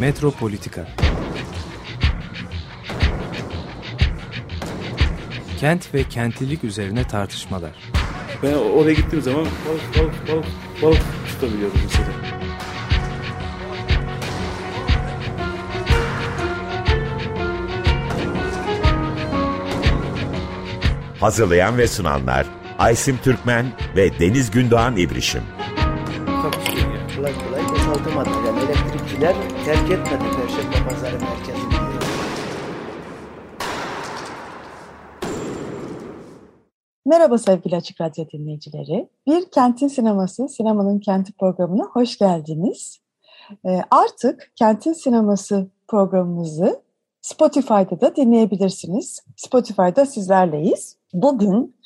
Metropolitika Kent ve kentlilik üzerine tartışmalar. Ben oraya gittiğim zaman balık balık balık balık tutabiliyorum mesela. Hazırlayan ve sunanlar Aysim Türkmen ve Deniz Gündoğan İbrişim. Kapışıyor ya. Kolay kolay boşaltamadı. Yani elektrikçiler terk etmedi Perşembe Pazarı merkezini. Merhaba sevgili Açık Radyo dinleyicileri. Bir Kentin Sineması, Sinemanın Kenti programına hoş geldiniz. Ee, artık Kentin Sineması programımızı Spotify'da da dinleyebilirsiniz. Spotify'da sizlerleyiz. Bugün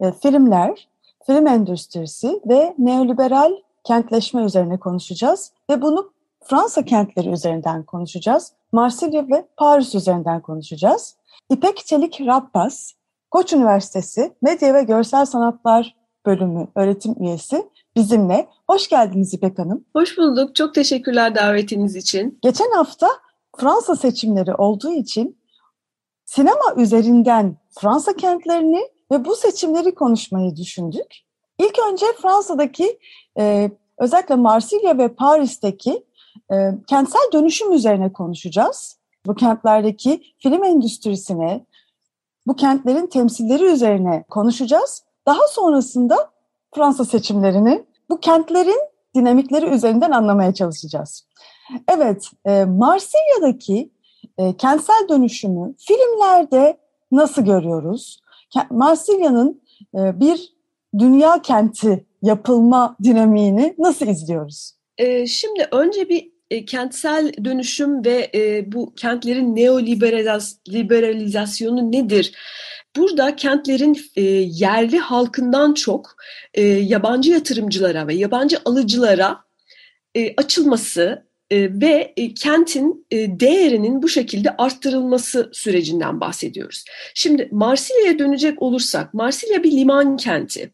e, filmler, film endüstrisi ve neoliberal kentleşme üzerine konuşacağız. Ve bunu Fransa kentleri üzerinden konuşacağız. Marsilya ve Paris üzerinden konuşacağız. İpek Çelik Rappas, Koç Üniversitesi Medya ve Görsel Sanatlar Bölümü öğretim üyesi bizimle. Hoş geldiniz İpek Hanım. Hoş bulduk. Çok teşekkürler davetiniz için. Geçen hafta Fransa seçimleri olduğu için sinema üzerinden Fransa kentlerini ve bu seçimleri konuşmayı düşündük. İlk önce Fransa'daki e, özellikle Marsilya ve Paris'teki e, kentsel dönüşüm üzerine konuşacağız. Bu kentlerdeki film endüstrisine, bu kentlerin temsilleri üzerine konuşacağız. Daha sonrasında Fransa seçimlerini bu kentlerin dinamikleri üzerinden anlamaya çalışacağız. Evet, e, Marsilya'daki e, kentsel dönüşümü filmlerde nasıl görüyoruz? Marsilya'nın e, bir dünya kenti yapılma dinamiğini nasıl izliyoruz? E, şimdi önce bir e, kentsel dönüşüm ve e, bu kentlerin neoliberalizasyonu nedir? Burada kentlerin e, yerli halkından çok e, yabancı yatırımcılara ve yabancı alıcılara e, açılması e, ve e, kentin e, değerinin bu şekilde arttırılması sürecinden bahsediyoruz. Şimdi Marsilya'ya dönecek olursak, Marsilya bir liman kenti.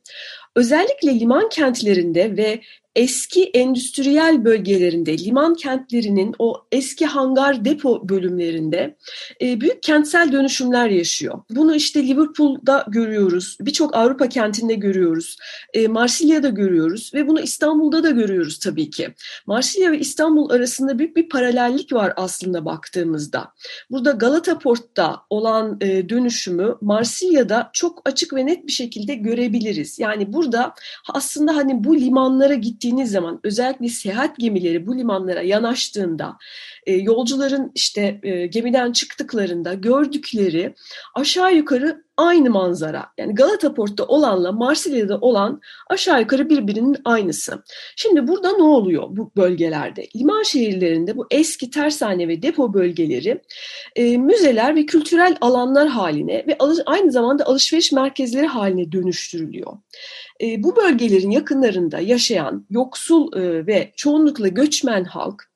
Özellikle liman kentlerinde ve eski endüstriyel bölgelerinde, liman kentlerinin o eski hangar depo bölümlerinde e, büyük kentsel dönüşümler yaşıyor. Bunu işte Liverpool'da görüyoruz, birçok Avrupa kentinde görüyoruz, e, Marsilya'da görüyoruz ve bunu İstanbul'da da görüyoruz tabii ki. Marsilya ve İstanbul arasında büyük bir paralellik var aslında baktığımızda. Burada Galata Port'ta olan e, dönüşümü Marsilya'da çok açık ve net bir şekilde görebiliriz. Yani burada aslında hani bu limanlara gittiğimiz gittiğiniz zaman özellikle seyahat gemileri bu limanlara yanaştığında e, yolcuların işte e, gemiden çıktıklarında gördükleri aşağı yukarı aynı manzara. Yani Galata Port'ta olanla Marsilya'da olan aşağı yukarı birbirinin aynısı. Şimdi burada ne oluyor bu bölgelerde? Liman şehirlerinde bu eski tersane ve depo bölgeleri e, müzeler ve kültürel alanlar haline ve aynı zamanda alışveriş merkezleri haline dönüştürülüyor. E, bu bölgelerin yakınlarında yaşayan yoksul e, ve çoğunlukla göçmen halk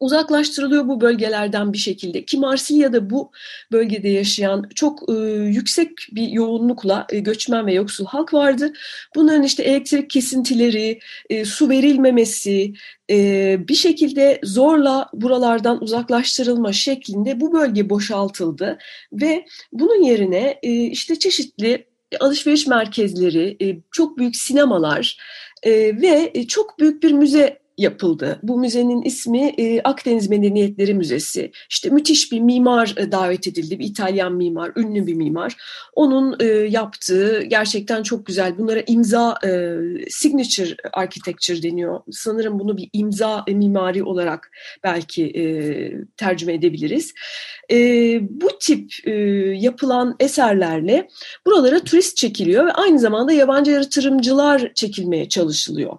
uzaklaştırılıyor bu bölgelerden bir şekilde ki Marsilya'da bu bölgede yaşayan çok e, yüksek bir yoğunlukla e, göçmen ve yoksul halk vardı. Bunların işte elektrik kesintileri, e, su verilmemesi, e, bir şekilde zorla buralardan uzaklaştırılma şeklinde bu bölge boşaltıldı ve bunun yerine e, işte çeşitli alışveriş merkezleri, e, çok büyük sinemalar e, ve çok büyük bir müze yapıldı. Bu müzenin ismi e, Akdeniz Medeniyetleri Müzesi. İşte müthiş bir mimar e, davet edildi. Bir İtalyan mimar, ünlü bir mimar. Onun e, yaptığı gerçekten çok güzel. Bunlara imza, e, signature architecture deniyor. Sanırım bunu bir imza e, mimari olarak belki e, tercüme edebiliriz. E, bu tip e, yapılan eserlerle buralara turist çekiliyor ve aynı zamanda yabancı yatırımcılar çekilmeye çalışılıyor.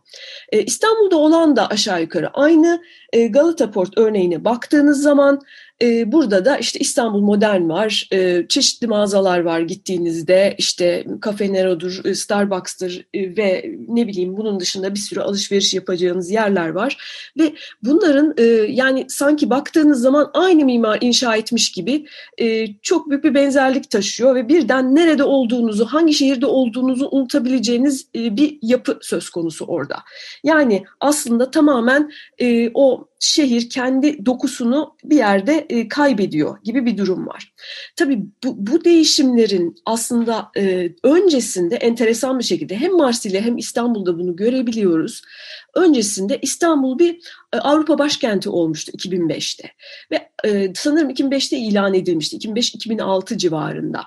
E, İstanbul'da olan da aşağı yukarı aynı. E, Port örneğine baktığınız zaman e, burada da işte İstanbul Modern var, e, çeşitli mağazalar var gittiğinizde işte Cafe Nero'dur, e, Starbucks'tır e, ve ne bileyim bunun dışında bir sürü alışveriş yapacağınız yerler var. Ve bunların yani sanki baktığınız zaman aynı mimar inşa etmiş gibi çok büyük bir benzerlik taşıyor ve birden nerede olduğunuzu, hangi şehirde olduğunuzu unutabileceğiniz bir yapı söz konusu orada. Yani aslında tamamen o şehir kendi dokusunu bir yerde e, kaybediyor gibi bir durum var. Tabii bu, bu değişimlerin aslında e, öncesinde enteresan bir şekilde hem Marsilya hem İstanbul'da bunu görebiliyoruz. Öncesinde İstanbul bir e, Avrupa başkenti olmuştu 2005'te ve e, sanırım 2005'te ilan edilmişti 2005-2006 civarında.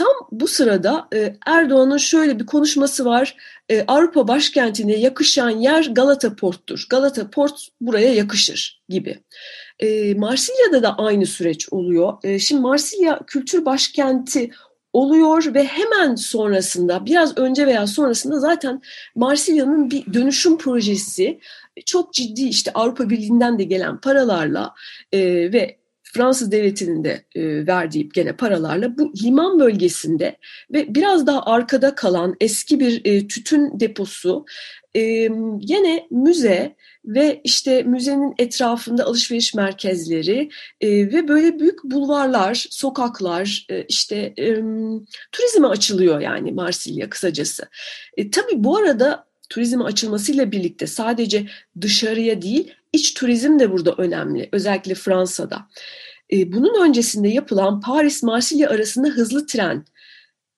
Tam bu sırada e, Erdoğan'ın şöyle bir konuşması var. E, Avrupa başkentine yakışan yer Galata Port'tur. Galata Port buraya yakışır gibi. E, Marsilya'da da aynı süreç oluyor. E, şimdi Marsilya kültür başkenti oluyor ve hemen sonrasında biraz önce veya sonrasında zaten Marsilya'nın bir dönüşüm projesi çok ciddi işte Avrupa Birliği'nden de gelen paralarla e, ve Fransız devletinin de e, verdiği gene paralarla bu liman bölgesinde ve biraz daha arkada kalan eski bir e, tütün deposu e, gene müze ve işte müzenin etrafında alışveriş merkezleri e, ve böyle büyük bulvarlar, sokaklar e, işte e, turizme açılıyor yani Marsilya kısacası. E, tabii bu arada turizm açılmasıyla birlikte sadece dışarıya değil iç turizm de burada önemli özellikle Fransa'da. E, bunun öncesinde yapılan Paris-Marsilya arasında hızlı tren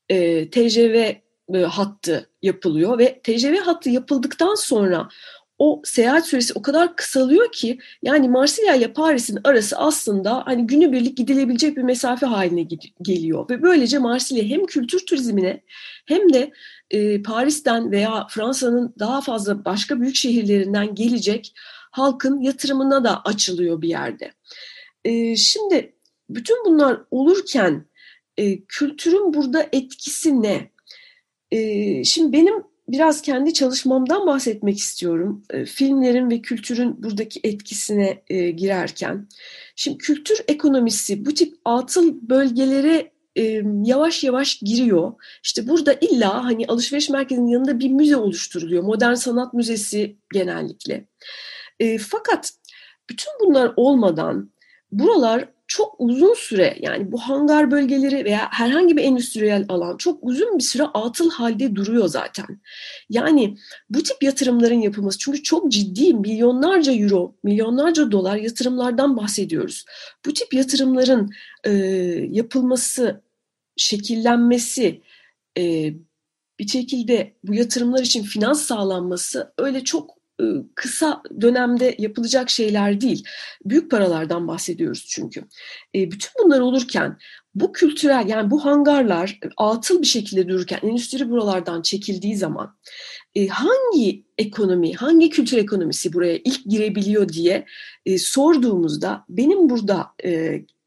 e, TGV e, hattı yapılıyor ve TGV hattı yapıldıktan sonra o seyahat süresi o kadar kısalıyor ki yani Marsilya ile Paris'in arası aslında hani günübirlik gidilebilecek bir mesafe haline geliyor ve böylece Marsilya hem kültür turizmine hem de e, Paris'ten veya Fransa'nın daha fazla başka büyük şehirlerinden gelecek halkın yatırımına da açılıyor bir yerde. E, şimdi bütün bunlar olurken e, kültürün burada etkisi ne? E, şimdi benim biraz kendi çalışmamdan bahsetmek istiyorum. E, filmlerin ve kültürün buradaki etkisine e, girerken. Şimdi kültür ekonomisi bu tip atıl bölgelere e, yavaş yavaş giriyor. İşte burada illa hani alışveriş merkezinin yanında bir müze oluşturuluyor. Modern Sanat Müzesi genellikle. E, fakat bütün bunlar olmadan buralar çok uzun süre yani bu hangar bölgeleri veya herhangi bir endüstriyel alan çok uzun bir süre atıl halde duruyor zaten. Yani bu tip yatırımların yapılması çünkü çok ciddi milyonlarca euro, milyonlarca dolar yatırımlardan bahsediyoruz. Bu tip yatırımların e, yapılması, şekillenmesi, e, bir şekilde bu yatırımlar için finans sağlanması öyle çok kısa dönemde yapılacak şeyler değil. Büyük paralardan bahsediyoruz çünkü. E, bütün bunlar olurken bu kültürel yani bu hangarlar atıl bir şekilde dururken endüstri buralardan çekildiği zaman e, hangi ekonomi, hangi kültür ekonomisi buraya ilk girebiliyor diye e, sorduğumuzda benim burada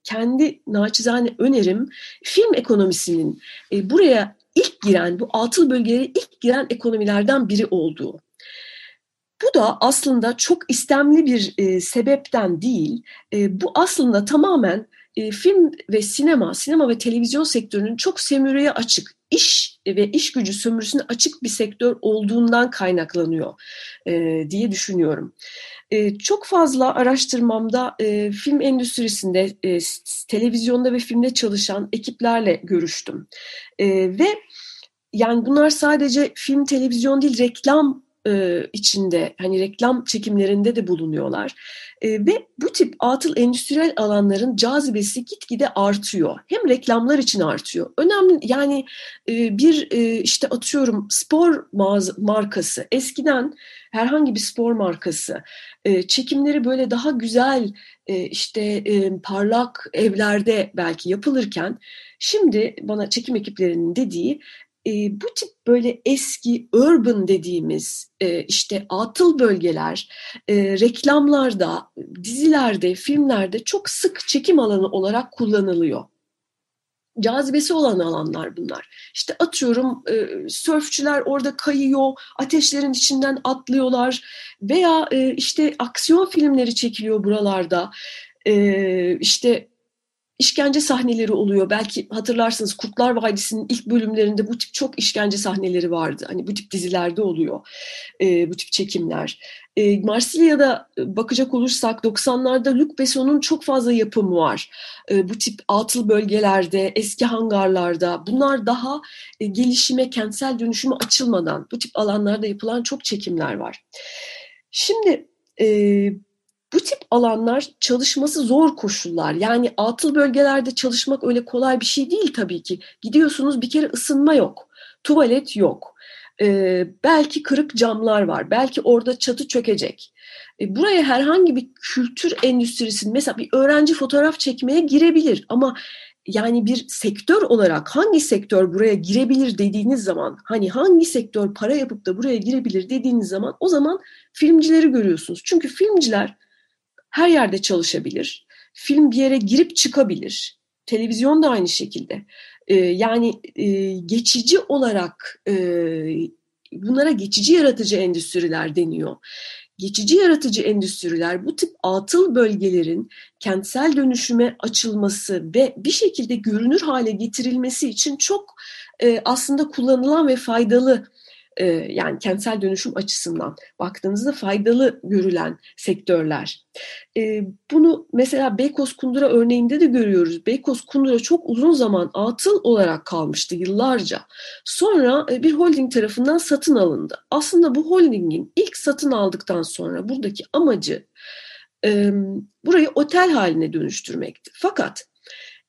kendi naçizane önerim film ekonomisinin buraya ilk giren, bu atıl bölgelere ilk giren ekonomilerden biri olduğu. Bu da aslında çok istemli bir e, sebepten değil, e, bu aslında tamamen e, film ve sinema, sinema ve televizyon sektörünün çok semüreye açık, iş ve iş gücü sömürüsüne açık bir sektör olduğundan kaynaklanıyor e, diye düşünüyorum. E, çok fazla araştırmamda e, film endüstrisinde, e, televizyonda ve filmde çalışan ekiplerle görüştüm. E, ve yani bunlar sadece film, televizyon değil, reklam e, içinde hani reklam çekimlerinde de bulunuyorlar. E, ve bu tip atıl endüstriyel alanların cazibesi gitgide artıyor. Hem reklamlar için artıyor. Önemli yani e, bir e, işte atıyorum spor markası eskiden herhangi bir spor markası çekimleri böyle daha güzel işte parlak evlerde belki yapılırken şimdi bana çekim ekiplerinin dediği e, bu tip böyle eski urban dediğimiz e, işte atıl bölgeler e, reklamlarda, dizilerde, filmlerde çok sık çekim alanı olarak kullanılıyor. Cazibesi olan alanlar bunlar. İşte atıyorum e, sörfçüler orada kayıyor, ateşlerin içinden atlıyorlar veya e, işte aksiyon filmleri çekiliyor buralarda. E, işte işkence sahneleri oluyor. Belki hatırlarsınız Kurtlar Vadisi'nin ilk bölümlerinde bu tip çok işkence sahneleri vardı. Hani bu tip dizilerde oluyor e, bu tip çekimler. E, Marsilya'da bakacak olursak 90'larda Luc Besson'un çok fazla yapımı var. E, bu tip atıl bölgelerde, eski hangarlarda bunlar daha e, gelişime, kentsel dönüşüme açılmadan bu tip alanlarda yapılan çok çekimler var. Şimdi e, bu tip alanlar çalışması zor koşullar. Yani atıl bölgelerde çalışmak öyle kolay bir şey değil tabii ki. Gidiyorsunuz bir kere ısınma yok, tuvalet yok. Ee, belki kırık camlar var, belki orada çatı çökecek. Ee, buraya herhangi bir kültür endüstrisinin mesela bir öğrenci fotoğraf çekmeye girebilir ama yani bir sektör olarak hangi sektör buraya girebilir dediğiniz zaman hani hangi sektör para yapıp da buraya girebilir dediğiniz zaman o zaman filmcileri görüyorsunuz. Çünkü filmciler her yerde çalışabilir. Film bir yere girip çıkabilir. Televizyon da aynı şekilde. Ee, yani e, geçici olarak e, bunlara geçici yaratıcı endüstriler deniyor geçici yaratıcı endüstriler bu tip atıl bölgelerin kentsel dönüşüme açılması ve bir şekilde görünür hale getirilmesi için çok e, aslında kullanılan ve faydalı e, yani kentsel dönüşüm açısından baktığınızda faydalı görülen sektörler. E, bunu mesela Beykoz Kundura örneğinde de görüyoruz. Beykoz Kundura çok uzun zaman atıl olarak kalmıştı yıllarca. Sonra e, bir holding tarafından satın alındı. Aslında bu holdingin ilk satın aldıktan sonra buradaki amacı burayı otel haline dönüştürmekti. Fakat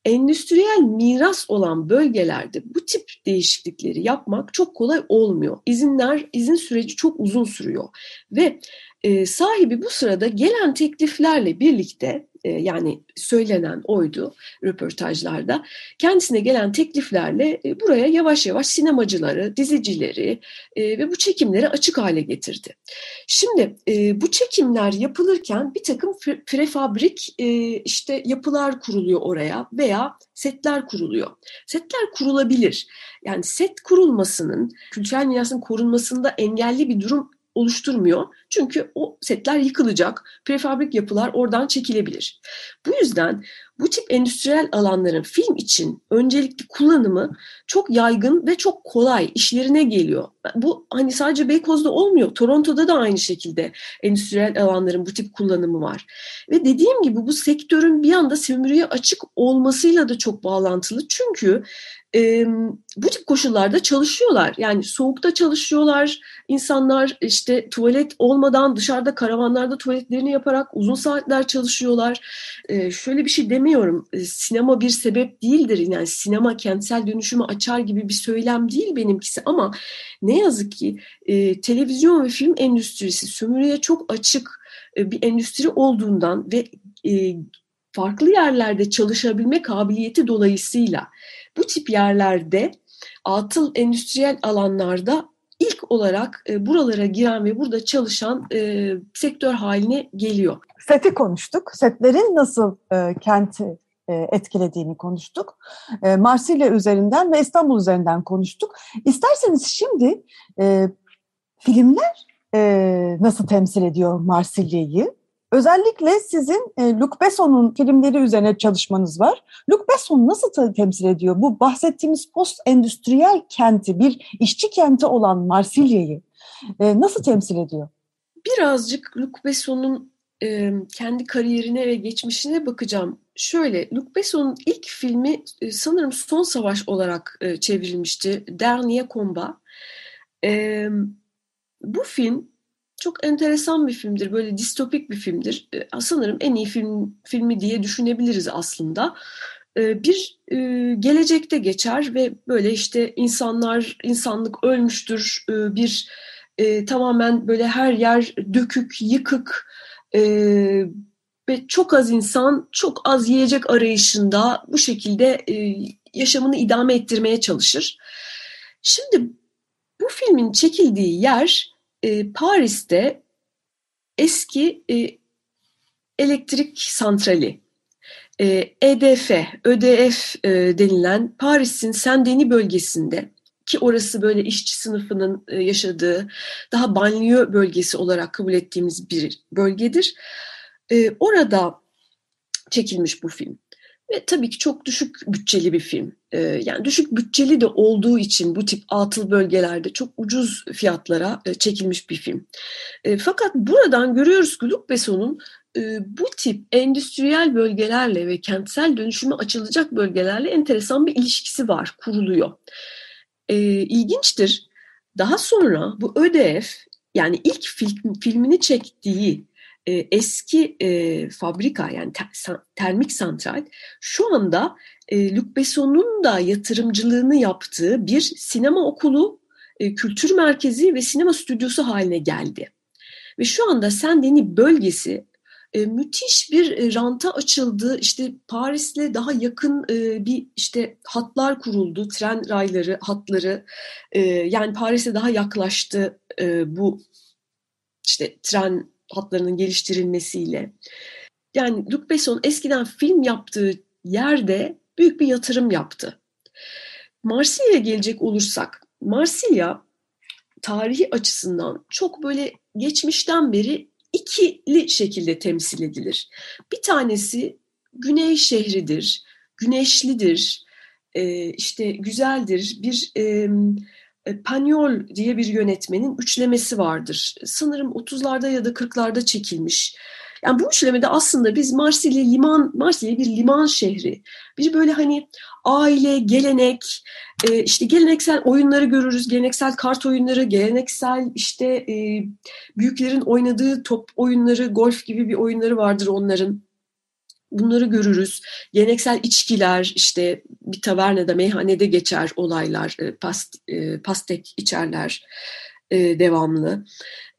endüstriyel miras olan bölgelerde bu tip değişiklikleri yapmak çok kolay olmuyor. İzinler, izin süreci çok uzun sürüyor ve e, sahibi bu sırada gelen tekliflerle birlikte e, yani söylenen oydu röportajlarda kendisine gelen tekliflerle e, buraya yavaş yavaş sinemacıları, dizicileri e, ve bu çekimleri açık hale getirdi. Şimdi bu çekimler yapılırken bir takım prefabrik işte yapılar kuruluyor oraya veya setler kuruluyor. Setler kurulabilir. Yani set kurulmasının kültürel mirasın korunmasında engelli bir durum oluşturmuyor. Çünkü o setler yıkılacak, prefabrik yapılar oradan çekilebilir. Bu yüzden bu tip endüstriyel alanların film için öncelikli kullanımı çok yaygın ve çok kolay işlerine geliyor. Bu hani sadece Beykoz'da olmuyor. Toronto'da da aynı şekilde endüstriyel alanların bu tip kullanımı var. Ve dediğim gibi bu sektörün bir anda sömürüye açık olmasıyla da çok bağlantılı. Çünkü e, bu tip koşullarda çalışıyorlar. Yani soğukta çalışıyorlar. İnsanlar işte tuvalet olmadan dışarıda karavanlarda tuvaletlerini yaparak uzun saatler çalışıyorlar. E, şöyle bir şey demiyorum. E, sinema bir sebep değildir. Yani sinema kentsel dönüşümü açar gibi bir söylem değil benimkisi ama ne yazık ki e, televizyon ve film endüstrisi sömürüye çok açık e, bir endüstri olduğundan ve e, farklı yerlerde çalışabilme kabiliyeti dolayısıyla bu tip yerlerde atıl endüstriyel alanlarda ilk olarak e, buralara giren ve burada çalışan e, sektör haline geliyor. Seti konuştuk. Setlerin nasıl e, kenti etkilediğini konuştuk. Marsilya üzerinden ve İstanbul üzerinden konuştuk. İsterseniz şimdi filmler nasıl temsil ediyor Marsilya'yı? Özellikle sizin e, Luc Besson'un filmleri üzerine çalışmanız var. Luc Besson nasıl temsil ediyor bu bahsettiğimiz post-endüstriyel kenti, bir işçi kenti olan Marsilya'yı e, nasıl temsil ediyor? Birazcık Luc Besson'un e, kendi kariyerine ve geçmişine bakacağım. Şöyle, Luc Besson'un ilk filmi sanırım Son Savaş olarak çevrilmişti. Dernier Combat. Bu film çok enteresan bir filmdir. Böyle distopik bir filmdir. E, sanırım en iyi film filmi diye düşünebiliriz aslında. E, bir e, gelecekte geçer ve böyle işte insanlar, insanlık ölmüştür. E, bir e, tamamen böyle her yer dökük, yıkık e, ve çok az insan çok az yiyecek arayışında bu şekilde e, yaşamını idame ettirmeye çalışır. Şimdi bu filmin çekildiği yer e, Paris'te eski e, elektrik santrali e, EDF, ÖDF e, denilen Paris'in Saint-Denis bölgesinde ki orası böyle işçi sınıfının e, yaşadığı daha banliyö bölgesi olarak kabul ettiğimiz bir bölgedir. E, orada çekilmiş bu film. Ve tabii ki çok düşük bütçeli bir film. Ee, yani düşük bütçeli de olduğu için bu tip atıl bölgelerde çok ucuz fiyatlara e, çekilmiş bir film. E, fakat buradan görüyoruz ki Luc e, bu tip endüstriyel bölgelerle ve kentsel dönüşüme açılacak bölgelerle enteresan bir ilişkisi var, kuruluyor. E, ilginçtir. Daha sonra bu ÖDF yani ilk film, filmini çektiği e, eski e, fabrika yani ter, termik santral şu anda e, Luc Besson'un da yatırımcılığını yaptığı bir sinema okulu, e, kültür merkezi ve sinema stüdyosu haline geldi. Ve şu anda Saint-Denis bölgesi e, müthiş bir e, ranta açıldı. İşte Paris'le daha yakın e, bir işte hatlar kuruldu, tren rayları, hatları. E, yani Paris'e daha yaklaştı e, bu işte tren hatlarının geliştirilmesiyle. Yani Luc Besson eskiden film yaptığı yerde büyük bir yatırım yaptı. Marsilya'ya gelecek olursak, Marsilya tarihi açısından çok böyle geçmişten beri ikili şekilde temsil edilir. Bir tanesi güney şehridir, güneşlidir, işte güzeldir. Bir Panyol diye bir yönetmenin üçlemesi vardır. Sanırım 30'larda ya da 40'larda çekilmiş. Yani bu üçlemede aslında biz Marsilya liman, Marsilya bir liman şehri. Bir böyle hani aile, gelenek, e, işte geleneksel oyunları görürüz. Geleneksel kart oyunları, geleneksel işte e, büyüklerin oynadığı top oyunları, golf gibi bir oyunları vardır onların. Bunları görürüz. Geleneksel içkiler, işte bir tavernada, meyhanede geçer olaylar, e, past, e, pastek içerler e, devamlı.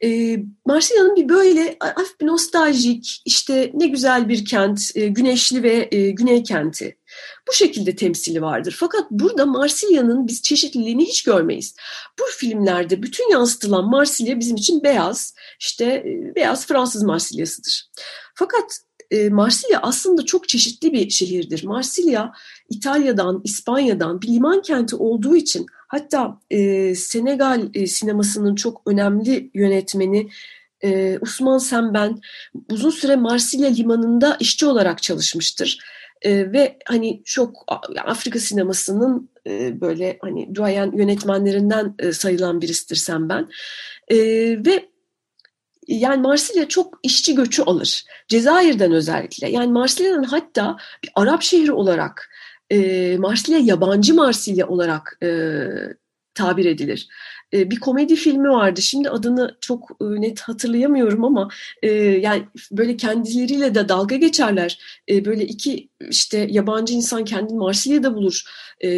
E, Marsilya'nın bir böyle hafif bir nostaljik, işte ne güzel bir kent, güneşli ve güney kenti. Bu şekilde temsili vardır. Fakat burada Marsilya'nın biz çeşitliliğini hiç görmeyiz. Bu filmlerde bütün yansıtılan Marsilya bizim için beyaz, işte beyaz Fransız Marsilya'sıdır. Fakat e, Marsilya aslında çok çeşitli bir şehirdir. Marsilya İtalya'dan, İspanya'dan bir liman kenti olduğu için hatta e, Senegal e, sinemasının çok önemli yönetmeni e, Usman Semben uzun süre Marsilya limanında işçi olarak çalışmıştır. E, ve hani çok Afrika sinemasının e, böyle hani duayen yönetmenlerinden e, sayılan birisidir Semben. E, ve yani Marsilya çok işçi göçü alır. Cezayir'den özellikle. Yani Marsilya'nın hatta bir Arap şehri olarak e, Marsilya yabancı Marsilya olarak e, tabir edilir. E, bir komedi filmi vardı. Şimdi adını çok e, net hatırlayamıyorum ama e, yani böyle kendileriyle de dalga geçerler. E, böyle iki işte yabancı insan kendini Marsilya'da bulur.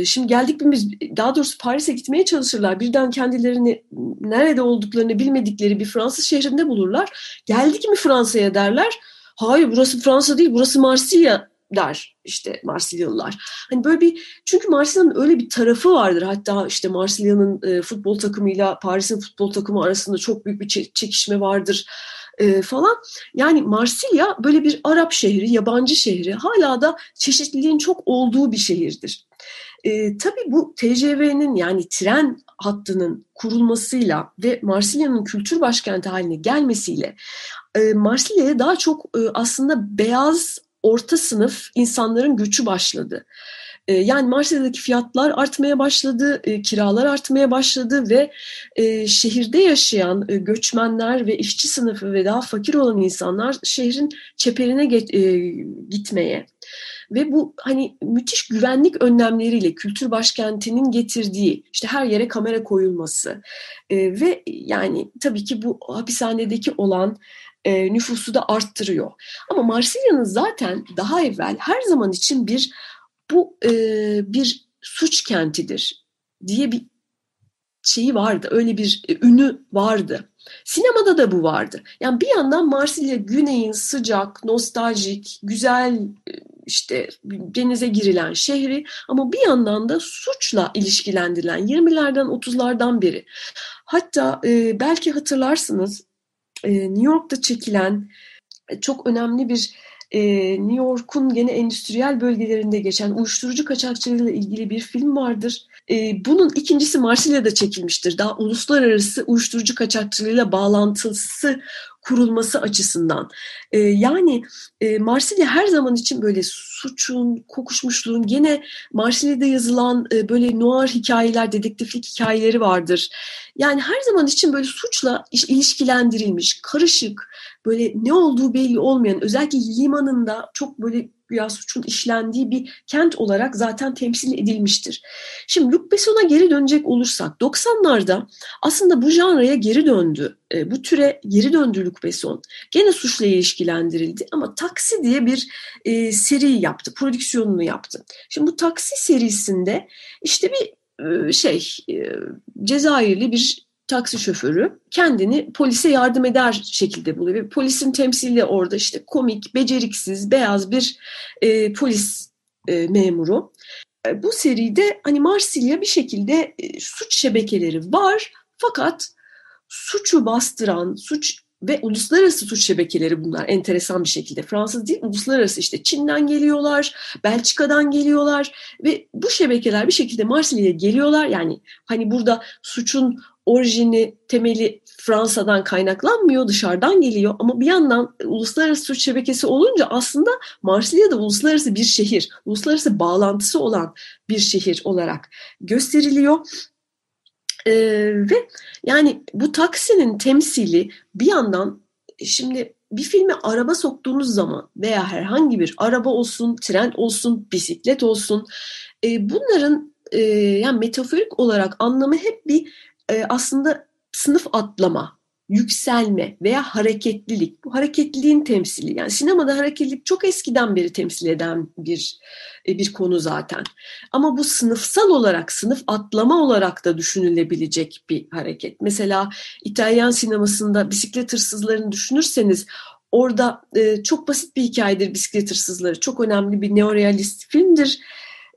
Şimdi geldik biz daha doğrusu Paris'e gitmeye çalışırlar. Birden kendilerini nerede olduklarını bilmedikleri bir Fransız şehrinde bulurlar. Geldik mi Fransa'ya derler. Hayır burası Fransa değil burası Marsilya der işte Marsilyalılar. Hani böyle bir çünkü Marsilya'nın öyle bir tarafı vardır. Hatta işte Marsilya'nın e, futbol takımıyla Paris'in futbol takımı arasında çok büyük bir çekişme vardır e, falan. Yani Marsilya böyle bir Arap şehri, yabancı şehri. Hala da çeşitliliğin çok olduğu bir şehirdir. E, tabii bu TCV'nin yani tren hattının kurulmasıyla ve Marsilya'nın kültür başkenti haline gelmesiyle e, Marsilya'ya daha çok e, aslında beyaz orta sınıf insanların göçü başladı. Ee, yani Marsilya'daki fiyatlar artmaya başladı, e, kiralar artmaya başladı ve e, şehirde yaşayan e, göçmenler ve işçi sınıfı ve daha fakir olan insanlar şehrin çeperine gitmeye ve bu hani müthiş güvenlik önlemleriyle kültür başkentinin getirdiği işte her yere kamera koyulması ve yani tabii ki bu hapishanedeki olan e, nüfusu da arttırıyor. Ama Marsilya'nın zaten daha evvel her zaman için bir bu e, bir suç kentidir diye bir şeyi vardı. Öyle bir e, ünü vardı. Sinemada da bu vardı. Yani bir yandan Marsilya güneyin sıcak, nostaljik, güzel e, işte denize girilen şehri ama bir yandan da suçla ilişkilendirilen 20'lerden 30'lardan beri. Hatta e, belki hatırlarsınız New York'ta çekilen e, çok önemli bir e, New York'un gene endüstriyel bölgelerinde geçen uyuşturucu kaçakçılığıyla ilgili bir film vardır. E, bunun ikincisi Marsilya'da çekilmiştir. Daha uluslararası uyuşturucu kaçakçılığıyla bağlantısı kurulması açısından. E, yani e, Marsilya her zaman için böyle suçun, kokuşmuşluğun gene Marsilya'da yazılan e, böyle noir hikayeler, dedektiflik hikayeleri vardır. Yani her zaman için böyle suçla ilişkilendirilmiş, karışık, böyle ne olduğu belli olmayan, özellikle limanında çok böyle güya suçun işlendiği bir kent olarak zaten temsil edilmiştir. Şimdi Luc Besson'a geri dönecek olursak 90'larda aslında bu janraya geri döndü. E, bu türe geri döndü Luc Besson. Gene suçla ilişkilendirildi ama Taksi diye bir e, seri yaptı, prodüksiyonunu yaptı. Şimdi bu Taksi serisinde işte bir e, şey e, Cezayirli bir taksi şoförü kendini polise yardım eder şekilde buluyor. Ve polisin temsili orada işte komik, beceriksiz, beyaz bir e, polis e, memuru. E, bu seride hani Marsilya bir şekilde e, suç şebekeleri var fakat suçu bastıran, suç ve uluslararası suç şebekeleri bunlar enteresan bir şekilde. Fransız değil, uluslararası işte Çin'den geliyorlar, Belçika'dan geliyorlar ve bu şebekeler bir şekilde Marsilya'ya geliyorlar. Yani hani burada suçun orijini, temeli Fransa'dan kaynaklanmıyor, dışarıdan geliyor. Ama bir yandan uluslararası suç şebekesi olunca aslında Marsilya da uluslararası bir şehir, uluslararası bağlantısı olan bir şehir olarak gösteriliyor. Ee, ve yani bu taksinin temsili bir yandan şimdi bir filme araba soktuğunuz zaman veya herhangi bir araba olsun, tren olsun, bisiklet olsun e, bunların e, yani metaforik olarak anlamı hep bir e, aslında sınıf atlama, yükselme veya hareketlilik. Bu hareketliliğin temsili. Yani sinemada hareketlilik çok eskiden beri temsil eden bir e, bir konu zaten. Ama bu sınıfsal olarak, sınıf atlama olarak da düşünülebilecek bir hareket. Mesela İtalyan sinemasında bisiklet hırsızlarını düşünürseniz orada e, çok basit bir hikayedir bisiklet hırsızları. Çok önemli bir neorealist filmdir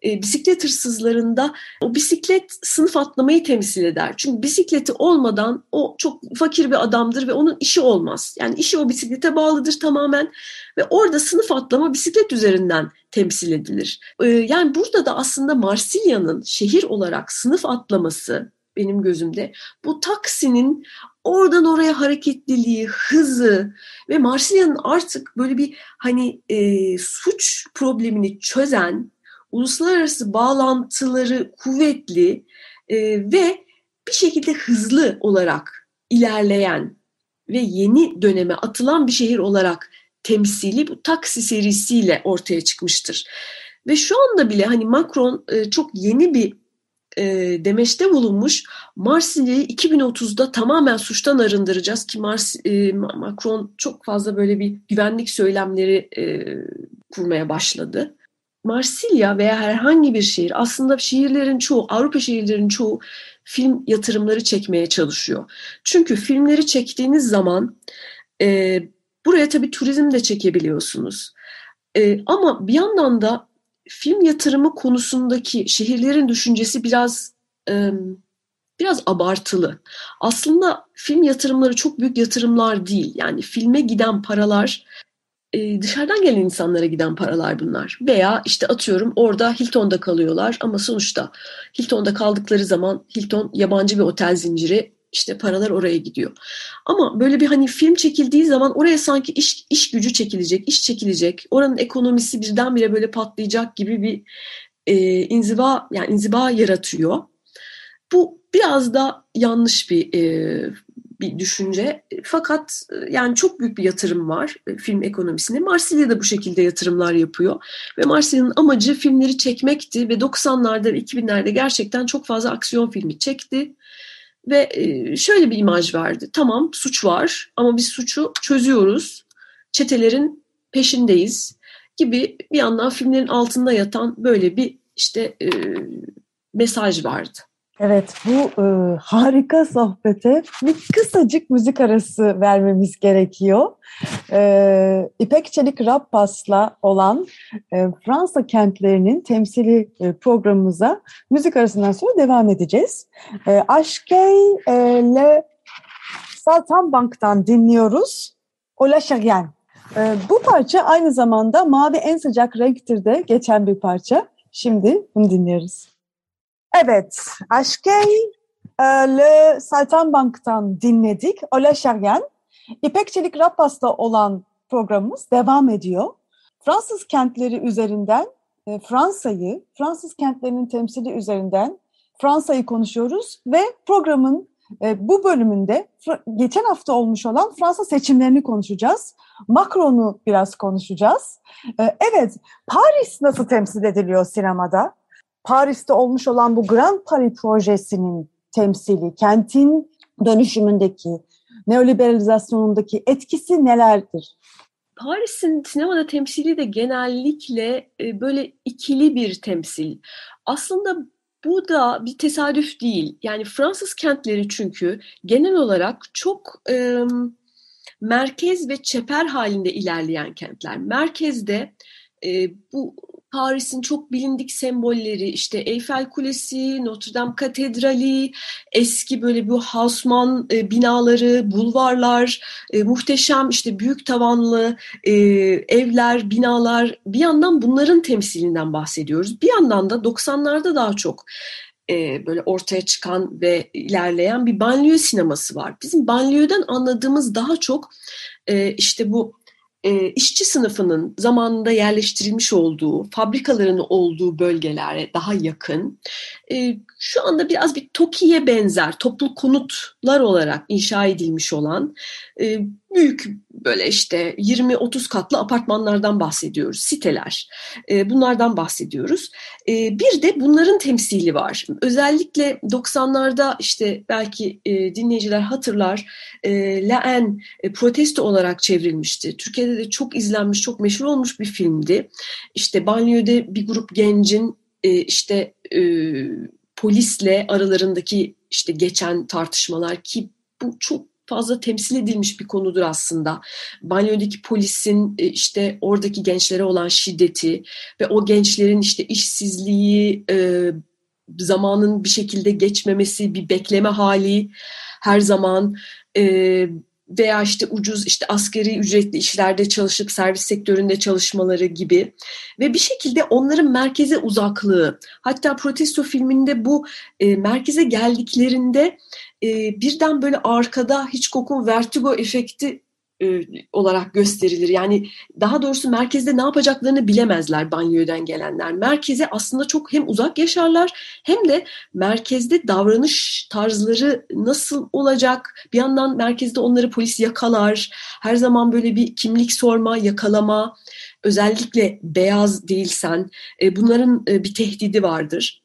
e, bisiklet hırsızlarında o bisiklet sınıf atlamayı temsil eder. Çünkü bisikleti olmadan o çok fakir bir adamdır ve onun işi olmaz. Yani işi o bisiklete bağlıdır tamamen ve orada sınıf atlama bisiklet üzerinden temsil edilir. E, yani burada da aslında Marsilya'nın şehir olarak sınıf atlaması benim gözümde bu taksinin oradan oraya hareketliliği, hızı ve Marsilya'nın artık böyle bir hani e, suç problemini çözen uluslararası bağlantıları kuvvetli e, ve bir şekilde hızlı olarak ilerleyen ve yeni döneme atılan bir şehir olarak temsili bu taksi serisiyle ortaya çıkmıştır. Ve şu anda bile hani Macron e, çok yeni bir e, demeçte bulunmuş. Marsilya'yı 2030'da tamamen suçtan arındıracağız ki Mars, e, Macron çok fazla böyle bir güvenlik söylemleri e, kurmaya başladı. Marsilya veya herhangi bir şehir aslında şehirlerin çoğu, Avrupa şehirlerin çoğu film yatırımları çekmeye çalışıyor. Çünkü filmleri çektiğiniz zaman e, buraya tabii turizm de çekebiliyorsunuz. E, ama bir yandan da film yatırımı konusundaki şehirlerin düşüncesi biraz e, biraz abartılı. Aslında film yatırımları çok büyük yatırımlar değil. Yani filme giden paralar e, dışarıdan gelen insanlara giden paralar bunlar. Veya işte atıyorum orada Hilton'da kalıyorlar ama sonuçta Hilton'da kaldıkları zaman Hilton yabancı bir otel zinciri işte paralar oraya gidiyor. Ama böyle bir hani film çekildiği zaman oraya sanki iş, iş gücü çekilecek, iş çekilecek. Oranın ekonomisi birdenbire böyle patlayacak gibi bir e, inziba yani inziba yaratıyor. Bu biraz da yanlış bir e, bir düşünce. Fakat e, yani çok büyük bir yatırım var e, film ekonomisine. Marsilya da bu şekilde yatırımlar yapıyor. Ve Marsilya'nın amacı filmleri çekmekti ve 90'larda ve 2000'lerde gerçekten çok fazla aksiyon filmi çekti. Ve e, şöyle bir imaj verdi. Tamam suç var ama biz suçu çözüyoruz. Çetelerin peşindeyiz gibi bir yandan filmlerin altında yatan böyle bir işte e, mesaj vardı. Evet, bu e, harika sohbete bir kısacık müzik arası vermemiz gerekiyor. E, İpek Çelik Rappas'la olan e, Fransa kentlerinin temsili e, programımıza müzik arasından sonra devam edeceğiz. E, Aşkey e, Le Saltanbank'tan dinliyoruz. Ola Şeryen. E, bu parça aynı zamanda Mavi En Sıcak Renktir de geçen bir parça. Şimdi bunu dinliyoruz. Evet, Aşkey e, Le Saltanbank'tan dinledik. Ola Şergen. İpek Çelik Rappas'ta olan programımız devam ediyor. Fransız kentleri üzerinden e, Fransa'yı, Fransız kentlerinin temsili üzerinden Fransa'yı konuşuyoruz ve programın e, bu bölümünde geçen hafta olmuş olan Fransa seçimlerini konuşacağız. Macron'u biraz konuşacağız. E, evet, Paris nasıl temsil ediliyor sinemada? Paris'te olmuş olan bu Grand Paris projesinin temsili, kentin dönüşümündeki, neoliberalizasyonundaki etkisi nelerdir? Paris'in sinemada temsili de genellikle e, böyle ikili bir temsil. Aslında bu da bir tesadüf değil. Yani Fransız kentleri çünkü genel olarak çok e, merkez ve çeper halinde ilerleyen kentler. Merkezde e, bu Paris'in çok bilindik sembolleri işte Eyfel Kulesi, Notre Dame Katedrali, eski böyle bu Haussmann e, binaları, bulvarlar, e, muhteşem işte büyük tavanlı e, evler, binalar bir yandan bunların temsilinden bahsediyoruz. Bir yandan da 90'larda daha çok e, böyle ortaya çıkan ve ilerleyen bir banliyö sineması var. Bizim banliyöden anladığımız daha çok e, işte bu e, işçi sınıfının zamanında yerleştirilmiş olduğu, fabrikaların olduğu bölgelere daha yakın, e, şu anda biraz bir TOKİ'ye benzer toplu konutlar olarak inşa edilmiş olan e, büyük böyle işte 20-30 katlı apartmanlardan bahsediyoruz, siteler. E, bunlardan bahsediyoruz. E, bir de bunların temsili var. Özellikle 90'larda işte belki e, dinleyiciler hatırlar, e, La En e, protesto olarak çevrilmişti. Türkiye'de de çok izlenmiş, çok meşhur olmuş bir filmdi. İşte banliyöde bir grup gencin e, işte e, polisle aralarındaki işte geçen tartışmalar ki bu çok fazla temsil edilmiş bir konudur aslında. Banyodaki polisin e, işte oradaki gençlere olan şiddeti ve o gençlerin işte işsizliği, e, zamanın bir şekilde geçmemesi, bir bekleme hali her zaman e, veya işte ucuz işte askeri ücretli işlerde çalışıp servis sektöründe çalışmaları gibi ve bir şekilde onların merkeze uzaklığı hatta protesto filminde bu e, merkeze geldiklerinde e, birden böyle arkada Hitchcock'un vertigo efekti e, olarak gösterilir. Yani daha doğrusu merkezde ne yapacaklarını bilemezler banyodan gelenler. Merkeze aslında çok hem uzak yaşarlar hem de merkezde davranış tarzları nasıl olacak? Bir yandan merkezde onları polis yakalar. Her zaman böyle bir kimlik sorma, yakalama. Özellikle beyaz değilsen e, bunların e, bir tehdidi vardır.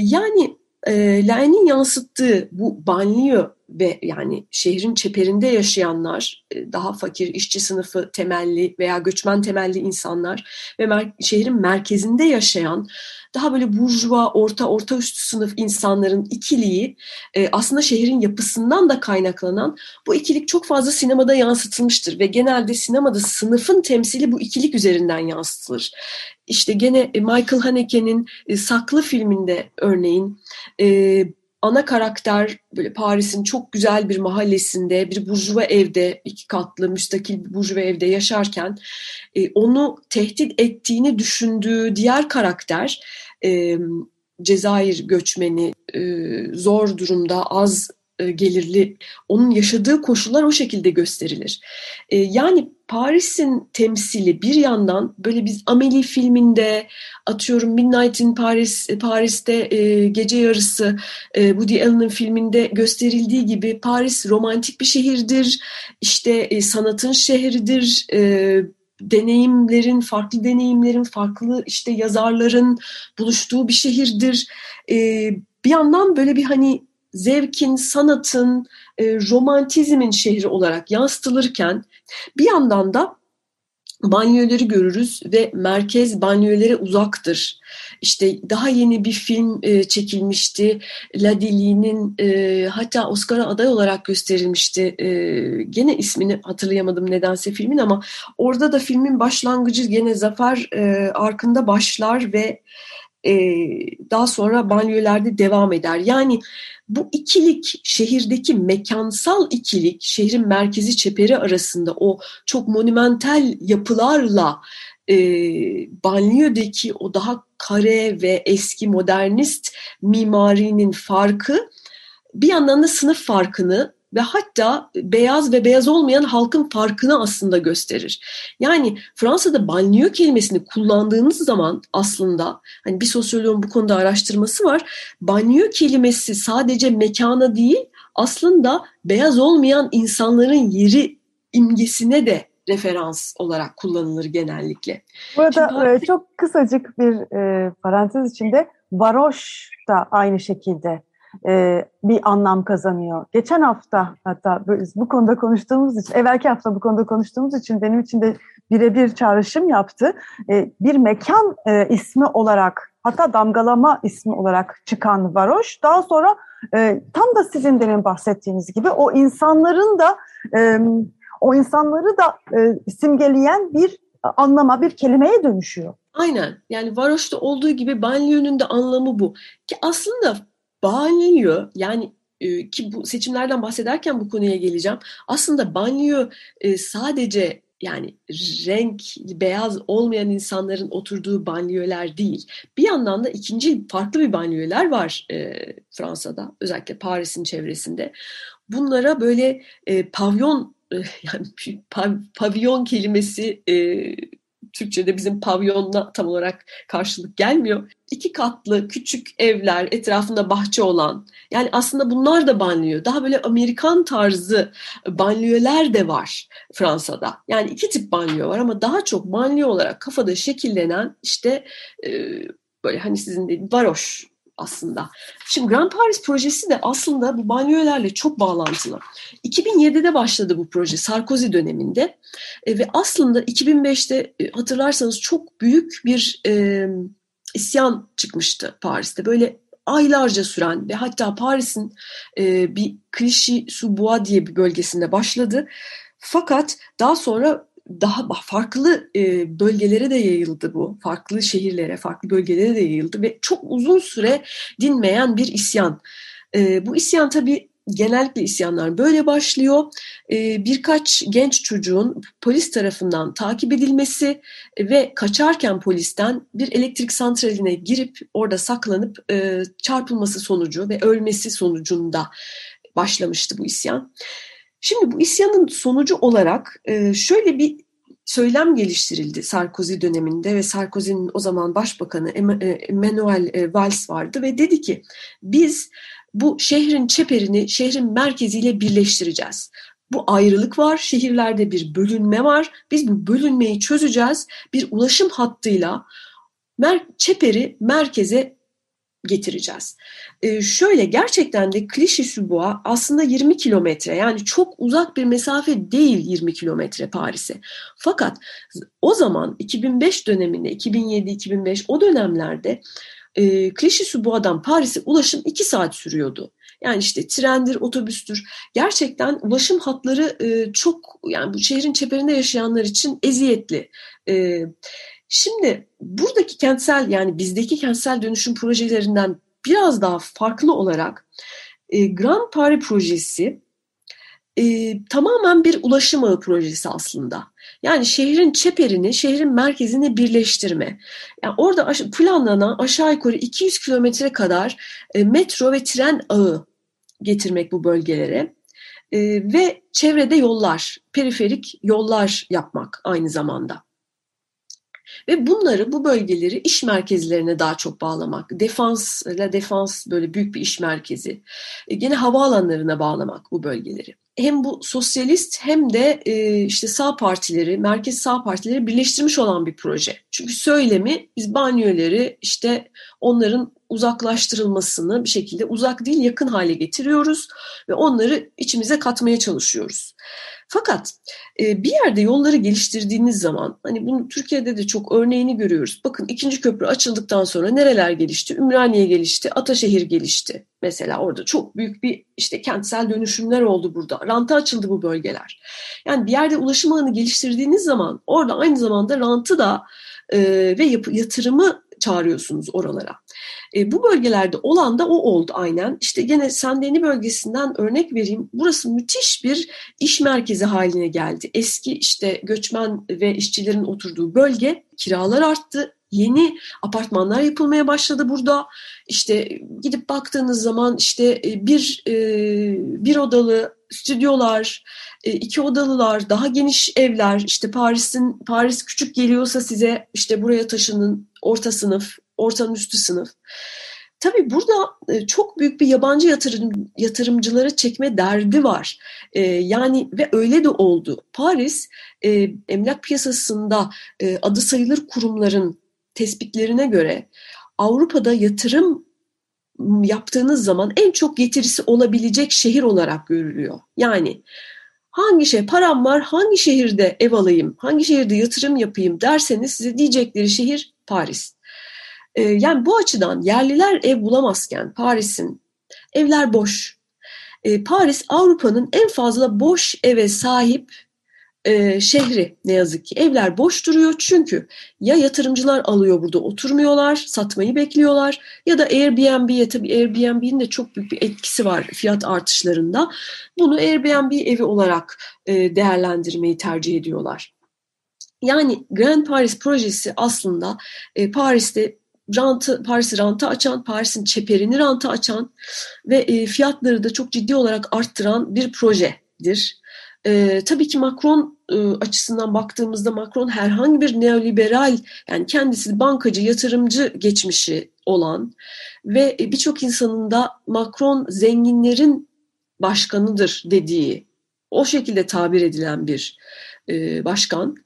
Yani e, Lain'in yansıttığı bu banliyö ve yani şehrin çeperinde yaşayanlar, e, daha fakir işçi sınıfı temelli veya göçmen temelli insanlar ve mer şehrin merkezinde yaşayan daha böyle burjuva, orta, orta üstü sınıf insanların ikiliği e, aslında şehrin yapısından da kaynaklanan bu ikilik çok fazla sinemada yansıtılmıştır ve genelde sinemada sınıfın temsili bu ikilik üzerinden yansıtılır. İşte gene Michael Haneke'nin Saklı filminde örneğin ana karakter böyle Paris'in çok güzel bir mahallesinde bir burjuva evde iki katlı müstakil bir burjuva evde yaşarken e, onu tehdit ettiğini düşündüğü diğer karakter e, Cezayir göçmeni e, zor durumda az e, gelirli onun yaşadığı koşullar o şekilde gösterilir. E, yani Paris'in temsili bir yandan böyle biz Amelie filminde atıyorum Midnight in Paris Paris'te e, gece yarısı e, Woody Allen'ın filminde gösterildiği gibi Paris romantik bir şehirdir. İşte e, sanatın şehridir. E, deneyimlerin, farklı deneyimlerin, farklı işte yazarların buluştuğu bir şehirdir. E, bir yandan böyle bir hani zevkin, sanatın, e, romantizmin şehri olarak yansıtılırken bir yandan da banyoları görürüz ve merkez banyolara uzaktır. İşte daha yeni bir film e, çekilmişti. Ladili'nin e, hatta Oscar'a aday olarak gösterilmişti. E, gene ismini hatırlayamadım nedense filmin ama orada da filmin başlangıcı gene Zafer e, arkında başlar ve daha sonra banyolarda devam eder. Yani bu ikilik, şehirdeki mekansal ikilik, şehrin merkezi çeperi arasında o çok monumental yapılarla e, banliyödeki o daha kare ve eski modernist mimarinin farkı bir yandan da sınıf farkını ve hatta beyaz ve beyaz olmayan halkın farkını aslında gösterir. Yani Fransa'da banliyö kelimesini kullandığınız zaman aslında hani bir sosyoloğun bu konuda araştırması var. Banliyö kelimesi sadece mekana değil aslında beyaz olmayan insanların yeri imgesine de referans olarak kullanılır genellikle. Burada Şimdi, e, çok kısacık bir e, parantez içinde varoş da aynı şekilde e, bir anlam kazanıyor. Geçen hafta hatta bu konuda konuştuğumuz için, evvelki hafta bu konuda konuştuğumuz için benim için de birebir çağrışım yaptı. E, bir mekan e, ismi olarak hatta damgalama ismi olarak çıkan varoş daha sonra e, tam da sizin demin bahsettiğiniz gibi o insanların da e, o insanları da e, simgeleyen bir anlama, bir kelimeye dönüşüyor. Aynen. Yani varoşta olduğu gibi banliyönün de anlamı bu. Ki aslında banliyö yani e, ki bu seçimlerden bahsederken bu konuya geleceğim. Aslında banliyö e, sadece yani renk beyaz olmayan insanların oturduğu banliyöler değil. Bir yandan da ikinci farklı bir banliyöler var e, Fransa'da özellikle Paris'in çevresinde. Bunlara böyle e, pavyon e, yani pav, pavyon kelimesi e, Türkçe'de bizim pavyonla tam olarak karşılık gelmiyor. İki katlı küçük evler, etrafında bahçe olan. Yani aslında bunlar da banliyö. Daha böyle Amerikan tarzı banliyöler de var Fransa'da. Yani iki tip banliyö var ama daha çok banliyö olarak kafada şekillenen işte e, böyle hani sizin dediğiniz varoş aslında. Şimdi Grand Paris projesi de aslında bu banyolarla çok bağlantılı. 2007'de başladı bu proje Sarkozy döneminde e, ve aslında 2005'te e, hatırlarsanız çok büyük bir e, isyan çıkmıştı Paris'te. Böyle aylarca süren ve hatta Paris'in e, bir Clichy-sous-Bois diye bir bölgesinde başladı. Fakat daha sonra daha farklı bölgelere de yayıldı bu. Farklı şehirlere, farklı bölgelere de yayıldı ve çok uzun süre dinmeyen bir isyan. Bu isyan tabii genellikle isyanlar böyle başlıyor. Birkaç genç çocuğun polis tarafından takip edilmesi ve kaçarken polisten bir elektrik santraline girip orada saklanıp çarpılması sonucu ve ölmesi sonucunda başlamıştı bu isyan. Şimdi bu isyanın sonucu olarak e, şöyle bir söylem geliştirildi Sarkozy döneminde ve Sarkozy'nin o zaman başbakanı e, Emmanuel e, Valls vardı ve dedi ki biz bu şehrin çeperini şehrin merkeziyle birleştireceğiz. Bu ayrılık var, şehirlerde bir bölünme var. Biz bu bölünmeyi çözeceğiz. Bir ulaşım hattıyla mer çeperi merkeze getireceğiz. Ee, şöyle gerçekten de Klişi Subois aslında 20 kilometre yani çok uzak bir mesafe değil 20 kilometre Paris'e. Fakat o zaman 2005 döneminde 2007-2005 o dönemlerde e, Klişi Subois'dan Paris'e ulaşım 2 saat sürüyordu. Yani işte trendir, otobüstür. Gerçekten ulaşım hatları e, çok yani bu şehrin çeperinde yaşayanlar için eziyetli. E, Şimdi buradaki kentsel yani bizdeki kentsel dönüşüm projelerinden biraz daha farklı olarak e, Grand Paris projesi e, tamamen bir ulaşım ağı projesi aslında. Yani şehrin çeperini, şehrin merkezine birleştirme. Yani orada aş- planlanan aşağı yukarı 200 kilometre kadar e, metro ve tren ağı getirmek bu bölgelere. E, ve çevrede yollar, periferik yollar yapmak aynı zamanda. Ve bunları, bu bölgeleri iş merkezlerine daha çok bağlamak. Defans, La Defans böyle büyük bir iş merkezi. E, gene havaalanlarına bağlamak bu bölgeleri. Hem bu sosyalist hem de e, işte sağ partileri, merkez sağ partileri birleştirmiş olan bir proje. Çünkü söylemi biz banyoları işte onların uzaklaştırılmasını bir şekilde uzak değil yakın hale getiriyoruz ve onları içimize katmaya çalışıyoruz. Fakat e, bir yerde yolları geliştirdiğiniz zaman hani bunu Türkiye'de de çok örneğini görüyoruz. Bakın ikinci köprü açıldıktan sonra nereler gelişti? Ümraniye gelişti, Ataşehir gelişti. Mesela orada çok büyük bir işte kentsel dönüşümler oldu burada. Ranta açıldı bu bölgeler. Yani bir yerde ulaşım ağını geliştirdiğiniz zaman orada aynı zamanda rantı da e, ve yatırımı çağırıyorsunuz oralara. E, bu bölgelerde olan da o oldu aynen. İşte gene Sandeni bölgesinden örnek vereyim. Burası müthiş bir iş merkezi haline geldi. Eski işte göçmen ve işçilerin oturduğu bölge kiralar arttı. Yeni apartmanlar yapılmaya başladı burada. İşte gidip baktığınız zaman işte e, bir e, bir odalı stüdyolar, e, iki odalılar, daha geniş evler. İşte Paris'in Paris küçük geliyorsa size işte buraya taşının orta sınıf, ortanın üstü sınıf. Tabii burada çok büyük bir yabancı yatırım, yatırımcıları çekme derdi var. Ee, yani ve öyle de oldu. Paris e, emlak piyasasında e, adı sayılır kurumların tespitlerine göre Avrupa'da yatırım yaptığınız zaman en çok getirisi olabilecek şehir olarak görülüyor. Yani hangi şey param var, hangi şehirde ev alayım, hangi şehirde yatırım yapayım derseniz size diyecekleri şehir Paris. Ee, yani bu açıdan yerliler ev bulamazken Paris'in evler boş. Ee, Paris Avrupa'nın en fazla boş eve sahip e, şehri ne yazık ki. Evler boş duruyor çünkü ya yatırımcılar alıyor burada oturmuyorlar, satmayı bekliyorlar ya da Airbnb'ye tabii Airbnb'nin de çok büyük bir etkisi var fiyat artışlarında. Bunu Airbnb evi olarak e, değerlendirmeyi tercih ediyorlar. Yani Grand Paris projesi aslında e, Paris'te rantı, Paris'i ranta açan, Paris'in çeperini ranta açan ve e, fiyatları da çok ciddi olarak arttıran bir projedir. E, tabii ki Macron e, açısından baktığımızda Macron herhangi bir neoliberal yani kendisi bankacı, yatırımcı geçmişi olan ve e, birçok insanın da Macron zenginlerin başkanıdır dediği o şekilde tabir edilen bir e, başkan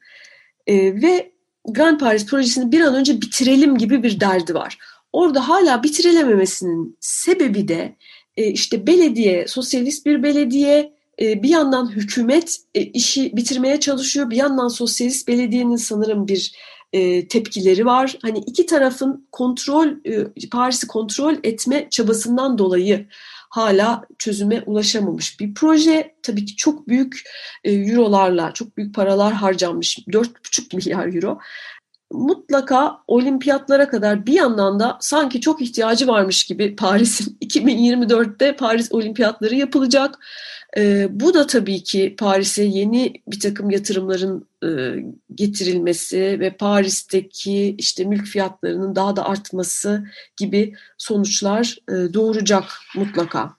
e, ve Grand Paris projesini bir an önce bitirelim gibi bir derdi var. Orada hala bitirilememesinin sebebi de e, işte belediye, sosyalist bir belediye, bir yandan hükümet e, işi bitirmeye çalışıyor, bir yandan sosyalist belediyenin sanırım bir e, tepkileri var. Hani iki tarafın kontrol, Paris'i kontrol etme çabasından dolayı hala çözüme ulaşamamış bir proje. Tabii ki çok büyük eurolarla, çok büyük paralar harcanmış. 4,5 milyar euro mutlaka olimpiyatlara kadar bir yandan da sanki çok ihtiyacı varmış gibi Paris'in 2024'te Paris olimpiyatları yapılacak. Bu da tabii ki Paris'e yeni bir takım yatırımların getirilmesi ve Paris'teki işte mülk fiyatlarının daha da artması gibi sonuçlar doğuracak mutlaka.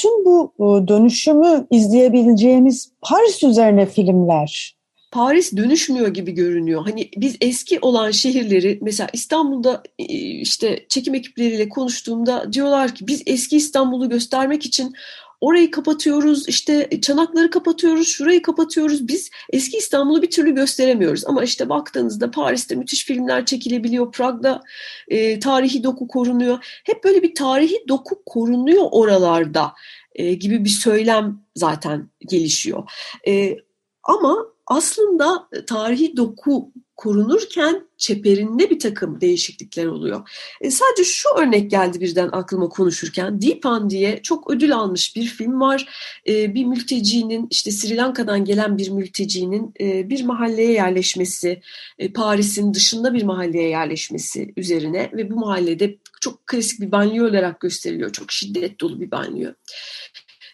Tüm bu dönüşümü izleyebileceğimiz Paris üzerine filmler Paris dönüşmüyor gibi görünüyor. Hani biz eski olan şehirleri mesela İstanbul'da e, işte çekim ekipleriyle konuştuğumda diyorlar ki biz eski İstanbul'u göstermek için orayı kapatıyoruz, işte çanakları kapatıyoruz, şurayı kapatıyoruz. Biz eski İstanbul'u bir türlü gösteremiyoruz. Ama işte baktığınızda Paris'te müthiş filmler çekilebiliyor, Prag'da e, tarihi doku korunuyor. Hep böyle bir tarihi doku korunuyor oralarda e, gibi bir söylem zaten gelişiyor. E, ama aslında e, tarihi doku korunurken çeperinde bir takım değişiklikler oluyor. E, sadece şu örnek geldi birden aklıma konuşurken. Deepan diye çok ödül almış bir film var. E, bir mültecinin işte Sri Lanka'dan gelen bir mültecinin e, bir mahalleye yerleşmesi, e, Paris'in dışında bir mahalleye yerleşmesi üzerine ve bu mahallede çok klasik bir banyo olarak gösteriliyor. Çok şiddet dolu bir banyo.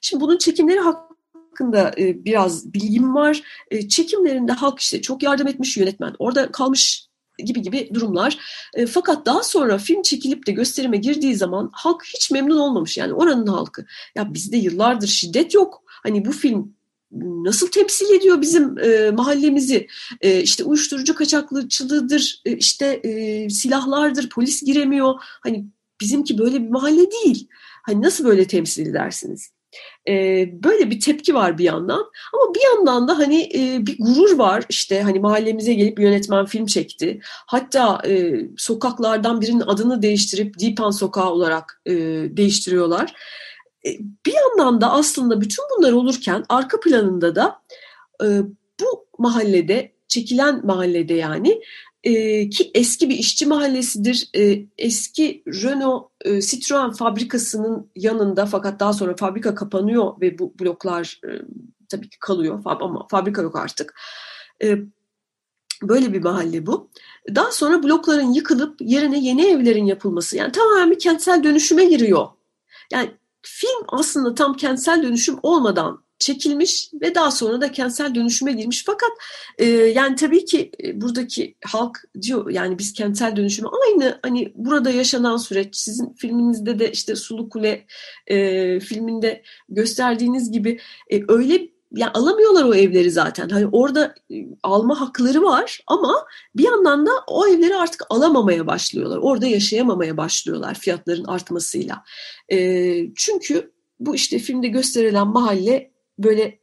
Şimdi bunun çekimleri hak hakkında e, biraz bilgim var. E, çekimlerinde halk işte çok yardım etmiş yönetmen. Orada kalmış gibi gibi durumlar. E, fakat daha sonra film çekilip de gösterime girdiği zaman halk hiç memnun olmamış. Yani oranın halkı. Ya bizde yıllardır şiddet yok. Hani bu film nasıl temsil ediyor bizim e, mahallemizi? E, işte uyuşturucu kaçakçılığıdır, e, işte e, silahlardır, polis giremiyor. Hani bizimki böyle bir mahalle değil. Hani nasıl böyle temsil edersiniz? Böyle bir tepki var bir yandan ama bir yandan da hani bir gurur var işte hani mahallemize gelip yönetmen film çekti. Hatta sokaklardan birinin adını değiştirip Dipan Sokağı olarak değiştiriyorlar. Bir yandan da aslında bütün bunlar olurken arka planında da bu mahallede çekilen mahallede yani e, ki eski bir işçi mahallesidir. E, eski Renault e, Citroen fabrikasının yanında fakat daha sonra fabrika kapanıyor ve bu bloklar e, tabii ki kalıyor ama fabrika yok artık. E, böyle bir mahalle bu. Daha sonra blokların yıkılıp yerine yeni evlerin yapılması yani tamamen kentsel dönüşüme giriyor. Yani film aslında tam kentsel dönüşüm olmadan çekilmiş ve daha sonra da kentsel dönüşüme girmiş. Fakat e, yani tabii ki e, buradaki halk diyor yani biz kentsel dönüşümü aynı hani burada yaşanan süreç sizin filminizde de işte Sulu Kule e, filminde gösterdiğiniz gibi e, öyle yani alamıyorlar o evleri zaten. Hani orada e, alma hakları var ama bir yandan da o evleri artık alamamaya başlıyorlar. Orada yaşayamamaya başlıyorlar fiyatların artmasıyla. E, çünkü bu işte filmde gösterilen mahalle böyle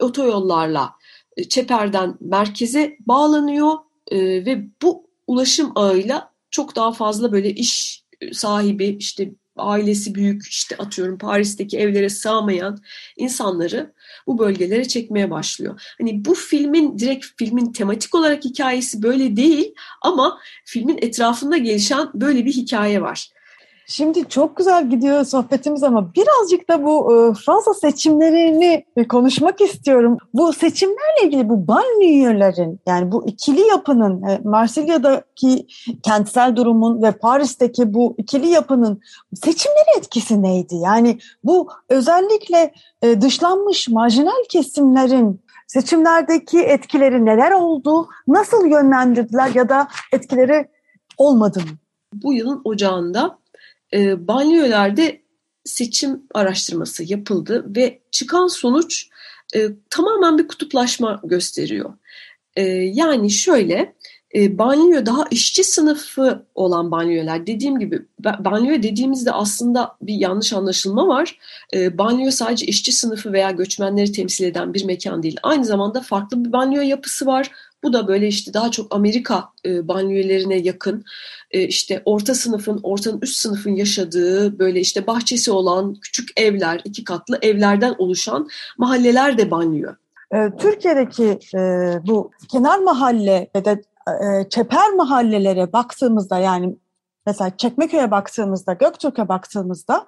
otoyollarla e, Çeper'den merkeze bağlanıyor e, ve bu ulaşım ağıyla çok daha fazla böyle iş sahibi işte ailesi büyük işte atıyorum Paris'teki evlere sığamayan insanları bu bölgelere çekmeye başlıyor. Hani bu filmin direkt filmin tematik olarak hikayesi böyle değil ama filmin etrafında gelişen böyle bir hikaye var. Şimdi çok güzel gidiyor sohbetimiz ama birazcık da bu e, Fransa seçimlerini e, konuşmak istiyorum. Bu seçimlerle ilgili bu banliyölerin yani bu ikili yapının e, Marsilya'daki kentsel durumun ve Paris'teki bu ikili yapının seçimleri etkisi neydi? Yani bu özellikle dışlanmış marjinal kesimlerin seçimlerdeki etkileri neler oldu? Nasıl yönlendirdiler ya da etkileri olmadı mı? Bu yılın ocağında e, banliyölerde seçim araştırması yapıldı ve çıkan sonuç e, tamamen bir kutuplaşma gösteriyor. E, yani şöyle e, banliyö daha işçi sınıfı olan banliyöler dediğim gibi banliyö dediğimizde aslında bir yanlış anlaşılma var. E, banliyö sadece işçi sınıfı veya göçmenleri temsil eden bir mekan değil. Aynı zamanda farklı bir banliyö yapısı var. Bu da böyle işte daha çok Amerika e, banliyölerine yakın e, işte orta sınıfın, ortanın üst sınıfın yaşadığı böyle işte bahçesi olan küçük evler, iki katlı evlerden oluşan mahalleler de banliyö. E, Türkiye'deki e, bu kenar mahalle ve de e, çeper mahallelere baktığımızda yani mesela Çekmeköy'e baktığımızda, Göktürk'e baktığımızda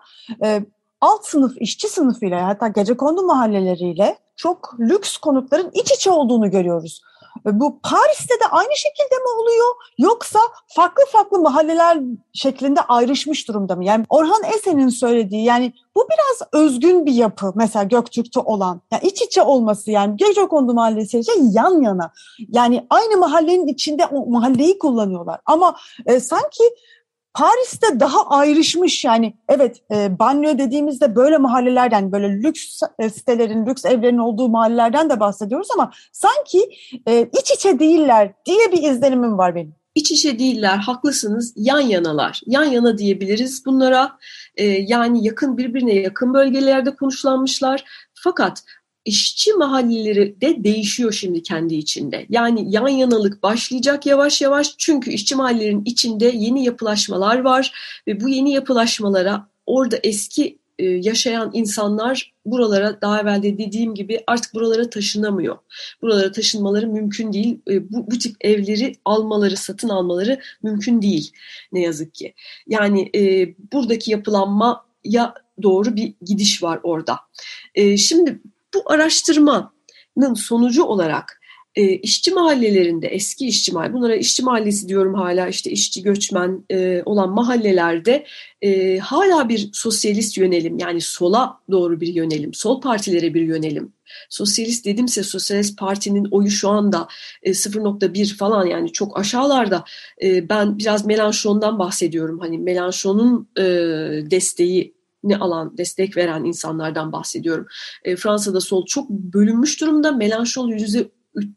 alt sınıf işçi sınıfıyla hatta gece kondu mahalleleriyle çok lüks konutların iç içe olduğunu görüyoruz. Bu Paris'te de aynı şekilde mi oluyor yoksa farklı farklı mahalleler şeklinde ayrışmış durumda mı? Yani Orhan Esen'in söylediği yani bu biraz özgün bir yapı mesela Göktürk'te olan. Yani iç içe olması yani Gecekondu Mahallesi yan yana. Yani aynı mahallenin içinde o mahalleyi kullanıyorlar. Ama e, sanki Paris'te daha ayrışmış yani evet e, banyo dediğimizde böyle mahallelerden böyle lüks e, sitelerin, lüks evlerin olduğu mahallelerden de bahsediyoruz ama sanki e, iç içe değiller diye bir izlenimim var benim. İç içe değiller, haklısınız, yan yanalar. Yan yana diyebiliriz bunlara. E, yani yakın birbirine yakın bölgelerde konuşlanmışlar. Fakat işçi mahalleleri de değişiyor şimdi kendi içinde. Yani yan yanalık başlayacak yavaş yavaş çünkü işçi mahallelerin içinde yeni yapılaşmalar var ve bu yeni yapılaşmalara orada eski e, yaşayan insanlar buralara daha evvel de dediğim gibi artık buralara taşınamıyor. Buralara taşınmaları mümkün değil. E, bu, bu tip evleri almaları, satın almaları mümkün değil ne yazık ki. Yani e, buradaki yapılanma ya doğru bir gidiş var orada. E, şimdi bu araştırmanın sonucu olarak e, işçi mahallelerinde, eski işçi mahalle, bunlara işçi mahallesi diyorum hala işte işçi göçmen e, olan mahallelerde e, hala bir sosyalist yönelim yani sola doğru bir yönelim, sol partilere bir yönelim. Sosyalist dedimse Sosyalist Parti'nin oyu şu anda e, 0.1 falan yani çok aşağılarda. E, ben biraz Melanchon'dan bahsediyorum. Hani Melanchon'un e, desteği ne alan, destek veren insanlardan bahsediyorum. E, Fransa'da sol çok bölünmüş durumda. Melanchon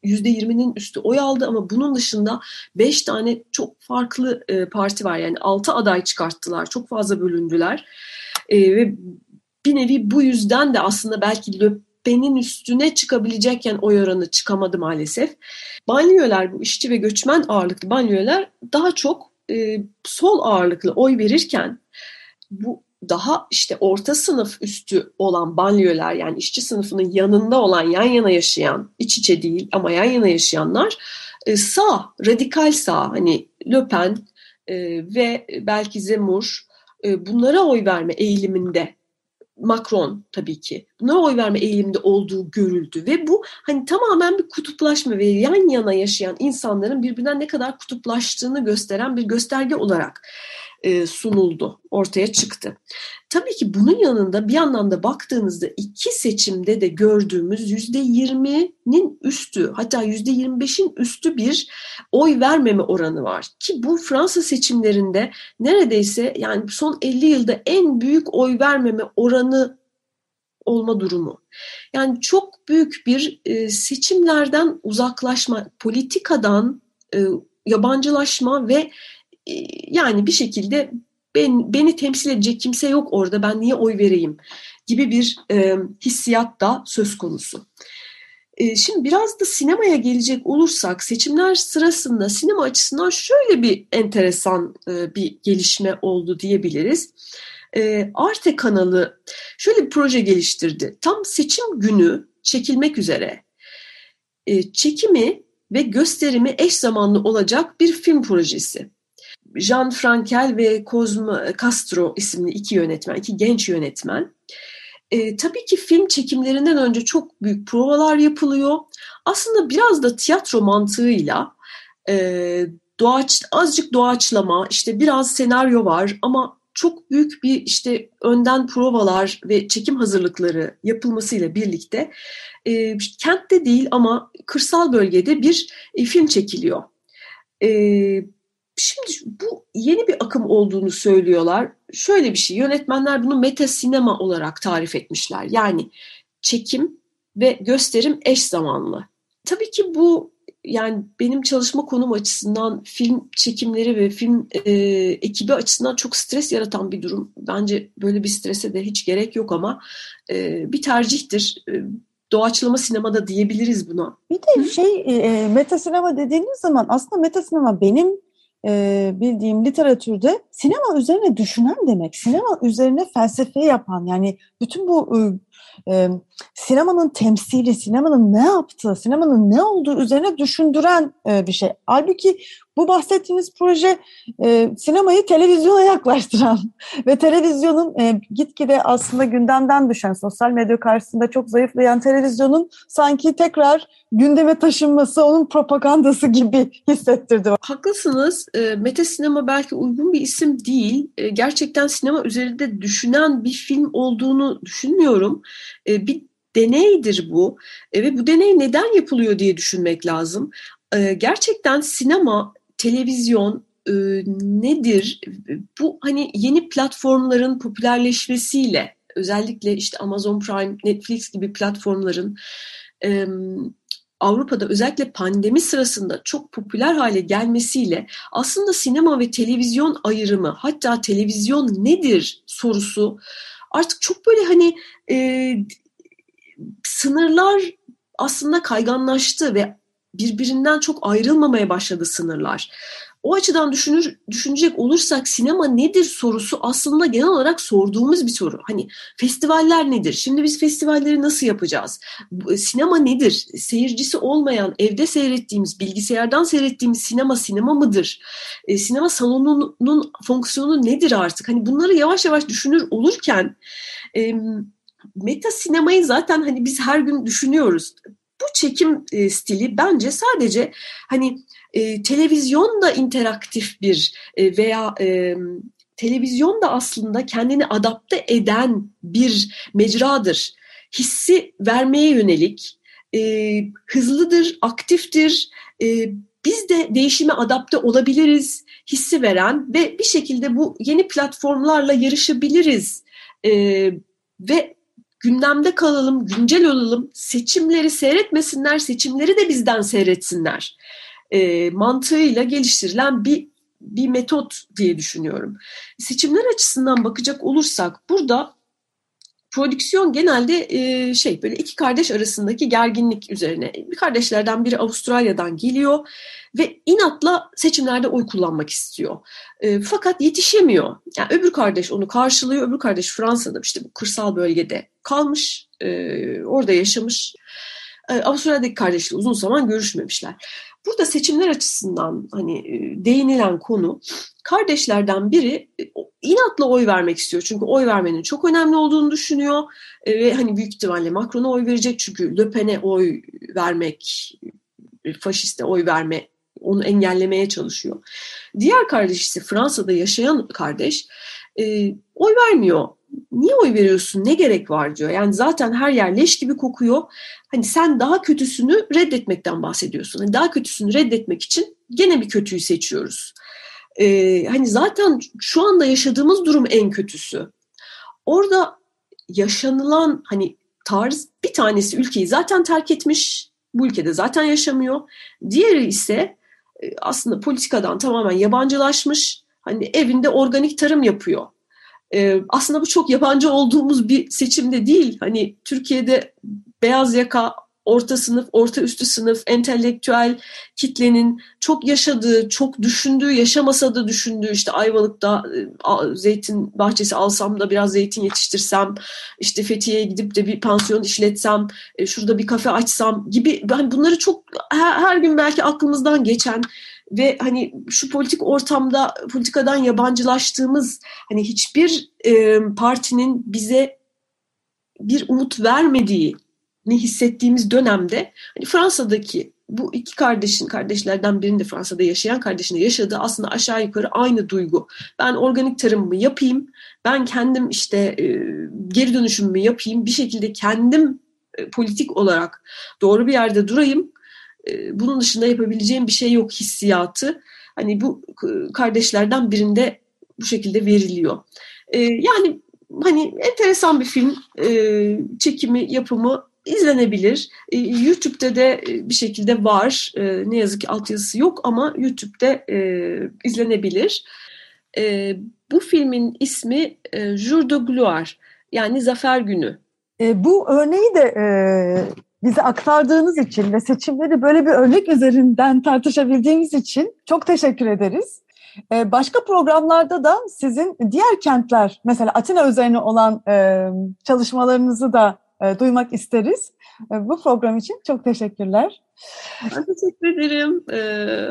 yüzde 20'nin üstü oy aldı ama bunun dışında 5 tane çok farklı e, parti var. Yani 6 aday çıkarttılar. Çok fazla bölündüler. E, ve bir nevi bu yüzden de aslında belki Le üstüne çıkabilecekken oy oranı çıkamadı maalesef. Banliyöler, bu işçi ve göçmen ağırlıklı banliyöler daha çok e, sol ağırlıklı oy verirken bu daha işte orta sınıf üstü olan banliyöler yani işçi sınıfının yanında olan yan yana yaşayan iç içe değil ama yan yana yaşayanlar e, sağ radikal sağ hani Le Pen e, ve belki Zemmour e, bunlara oy verme eğiliminde Macron tabii ki. Buna oy verme eğiliminde olduğu görüldü ve bu hani tamamen bir kutuplaşma ve yan yana yaşayan insanların birbirinden ne kadar kutuplaştığını gösteren bir gösterge olarak e, sunuldu, ortaya çıktı. Tabii ki bunun yanında bir yandan da baktığınızda iki seçimde de gördüğümüz yüzde yirminin üstü hatta yüzde yirmi beşin üstü bir oy vermeme oranı var. Ki bu Fransa seçimlerinde neredeyse yani son 50 yılda en büyük oy vermeme oranı olma durumu. Yani çok büyük bir e, seçimlerden uzaklaşma, politikadan e, yabancılaşma ve yani bir şekilde ben, beni temsil edecek kimse yok orada ben niye oy vereyim gibi bir e, hissiyat da söz konusu. E, şimdi biraz da sinemaya gelecek olursak seçimler sırasında sinema açısından şöyle bir enteresan e, bir gelişme oldu diyebiliriz. E, Arte kanalı şöyle bir proje geliştirdi. Tam seçim günü çekilmek üzere e, çekimi ve gösterimi eş zamanlı olacak bir film projesi. Jean Frankel ve Cosmo Castro isimli iki yönetmen, iki genç yönetmen. E, tabii ki film çekimlerinden önce çok büyük provalar yapılıyor. Aslında biraz da tiyatro mantığıyla e, doğaç, azıcık doğaçlama, işte biraz senaryo var ama çok büyük bir işte önden provalar ve çekim hazırlıkları yapılmasıyla birlikte e, kentte değil ama kırsal bölgede bir e, film çekiliyor. E, Şimdi bu yeni bir akım olduğunu söylüyorlar. Şöyle bir şey, yönetmenler bunu meta sinema olarak tarif etmişler. Yani çekim ve gösterim eş zamanlı. Tabii ki bu yani benim çalışma konum açısından film çekimleri ve film e, ekibi açısından çok stres yaratan bir durum. Bence böyle bir strese de hiç gerek yok ama e, bir tercihtir. E, doğaçlama sinemada diyebiliriz buna. Bir de şey e, meta sinema dediğiniz zaman aslında meta sinema benim e, bildiğim literatürde sinema üzerine düşünen demek. Sinema üzerine felsefe yapan yani bütün bu e, sinemanın temsili, sinemanın ne yaptığı, sinemanın ne olduğu üzerine düşündüren e, bir şey. Halbuki bu bahsettiğiniz proje e, sinemayı televizyona yaklaştıran ve televizyonun e, gitgide aslında gündemden düşen, sosyal medya karşısında çok zayıflayan televizyonun sanki tekrar gündeme taşınması, onun propagandası gibi hissettirdi. Haklısınız. E, meta sinema belki uygun bir isim değil. E, gerçekten sinema üzerinde düşünen bir film olduğunu düşünmüyorum. E, bir deneydir bu e, ve bu deney neden yapılıyor diye düşünmek lazım. E, gerçekten sinema televizyon e, nedir? Bu hani yeni platformların popülerleşmesiyle özellikle işte Amazon Prime, Netflix gibi platformların e, Avrupa'da özellikle pandemi sırasında çok popüler hale gelmesiyle aslında sinema ve televizyon ayrımı hatta televizyon nedir sorusu artık çok böyle hani e, sınırlar aslında kayganlaştı ve birbirinden çok ayrılmamaya başladı sınırlar. O açıdan düşünür, düşünecek olursak sinema nedir sorusu aslında genel olarak sorduğumuz bir soru. Hani festivaller nedir? Şimdi biz festivalleri nasıl yapacağız? E, sinema nedir? Seyircisi olmayan, evde seyrettiğimiz, bilgisayardan seyrettiğimiz sinema sinema mıdır? E, sinema salonunun fonksiyonu nedir artık? Hani bunları yavaş yavaş düşünür olurken e, meta sinemayı zaten hani biz her gün düşünüyoruz bu çekim e, stili bence sadece hani e, televizyon da interaktif bir e, veya e, televizyon da aslında kendini adapte eden bir mecradır. Hissi vermeye yönelik, e, hızlıdır, aktiftir, e, biz de değişime adapte olabiliriz hissi veren ve bir şekilde bu yeni platformlarla yarışabiliriz e, ve gündemde kalalım, güncel olalım, seçimleri seyretmesinler, seçimleri de bizden seyretsinler e, mantığıyla geliştirilen bir bir metot diye düşünüyorum. Seçimler açısından bakacak olursak burada prodüksiyon genelde e, şey böyle iki kardeş arasındaki gerginlik üzerine. Bir kardeşlerden biri Avustralya'dan geliyor ve inatla seçimlerde oy kullanmak istiyor. E, fakat yetişemiyor. Yani öbür kardeş onu karşılıyor. Öbür kardeş Fransa'da işte bu kırsal bölgede kalmış, e, orada yaşamış. Avustralya'daki kardeşle uzun zaman görüşmemişler. Burada seçimler açısından hani e, değinilen konu kardeşlerden biri e, inatla oy vermek istiyor. Çünkü oy vermenin çok önemli olduğunu düşünüyor e, ve hani büyük ihtimalle Macron'a oy verecek çünkü Le Pen'e oy vermek, faşiste oy verme onu engellemeye çalışıyor. Diğer kardeş ise Fransa'da yaşayan kardeş oy vermiyor. Niye oy veriyorsun? Ne gerek var diyor. Yani zaten her yer leş gibi kokuyor. Hani sen daha kötüsünü reddetmekten bahsediyorsun. Hani daha kötüsünü reddetmek için gene bir kötüyü seçiyoruz. Ee, hani zaten şu anda yaşadığımız durum en kötüsü. Orada yaşanılan hani tarz bir tanesi ülkeyi zaten terk etmiş. Bu ülkede zaten yaşamıyor. Diğeri ise e, aslında politikadan tamamen yabancılaşmış. Hani evinde organik tarım yapıyor. Ee, aslında bu çok yabancı olduğumuz bir seçimde değil. Hani Türkiye'de beyaz yaka orta sınıf, orta üstü sınıf, entelektüel kitlenin çok yaşadığı, çok düşündüğü, yaşamasa da düşündüğü işte Ayvalık'ta e, zeytin bahçesi alsam da biraz zeytin yetiştirsem, işte Fethiye'ye gidip de bir pansiyon işletsem, e, şurada bir kafe açsam gibi ben bunları çok her, her gün belki aklımızdan geçen ve hani şu politik ortamda politikadan yabancılaştığımız hani hiçbir e, partinin bize bir umut vermediği ne hissettiğimiz dönemde hani Fransa'daki bu iki kardeşin, kardeşlerden birinin de Fransa'da yaşayan kardeşinde yaşadığı aslında aşağı yukarı aynı duygu. Ben organik tarımımı yapayım, ben kendim işte e, geri dönüşümümü yapayım, bir şekilde kendim e, politik olarak doğru bir yerde durayım. Bunun dışında yapabileceğim bir şey yok hissiyatı. Hani bu kardeşlerden birinde bu şekilde veriliyor. Yani hani enteresan bir film çekimi, yapımı izlenebilir. E, YouTube'da de bir şekilde var. Ne yazık ki altyazısı yok ama YouTube'da izlenebilir. Bu filmin ismi e, Jour de Gloire yani Zafer Günü. E, bu örneği de e, bize aktardığınız için ve seçimleri böyle bir örnek üzerinden tartışabildiğimiz için çok teşekkür ederiz. E, başka programlarda da sizin diğer kentler, mesela Atina üzerine olan e, çalışmalarınızı da e, duymak isteriz. E, bu program için çok teşekkürler. Ben teşekkür ederim. E,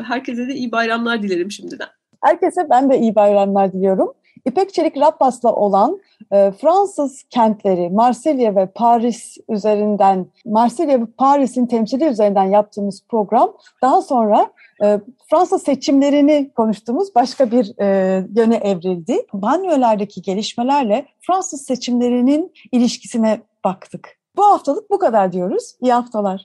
herkese de iyi bayramlar dilerim şimdiden. Herkese ben de iyi bayramlar diliyorum. İpek Çelik Rappas'la olan Fransız kentleri Marsilya ve Paris üzerinden, Marsilya ve Paris'in temsili üzerinden yaptığımız program daha sonra e, Fransa seçimlerini konuştuğumuz başka bir e, yöne evrildi. Banyolardaki gelişmelerle Fransız seçimlerinin ilişkisine baktık. Bu haftalık bu kadar diyoruz. İyi haftalar.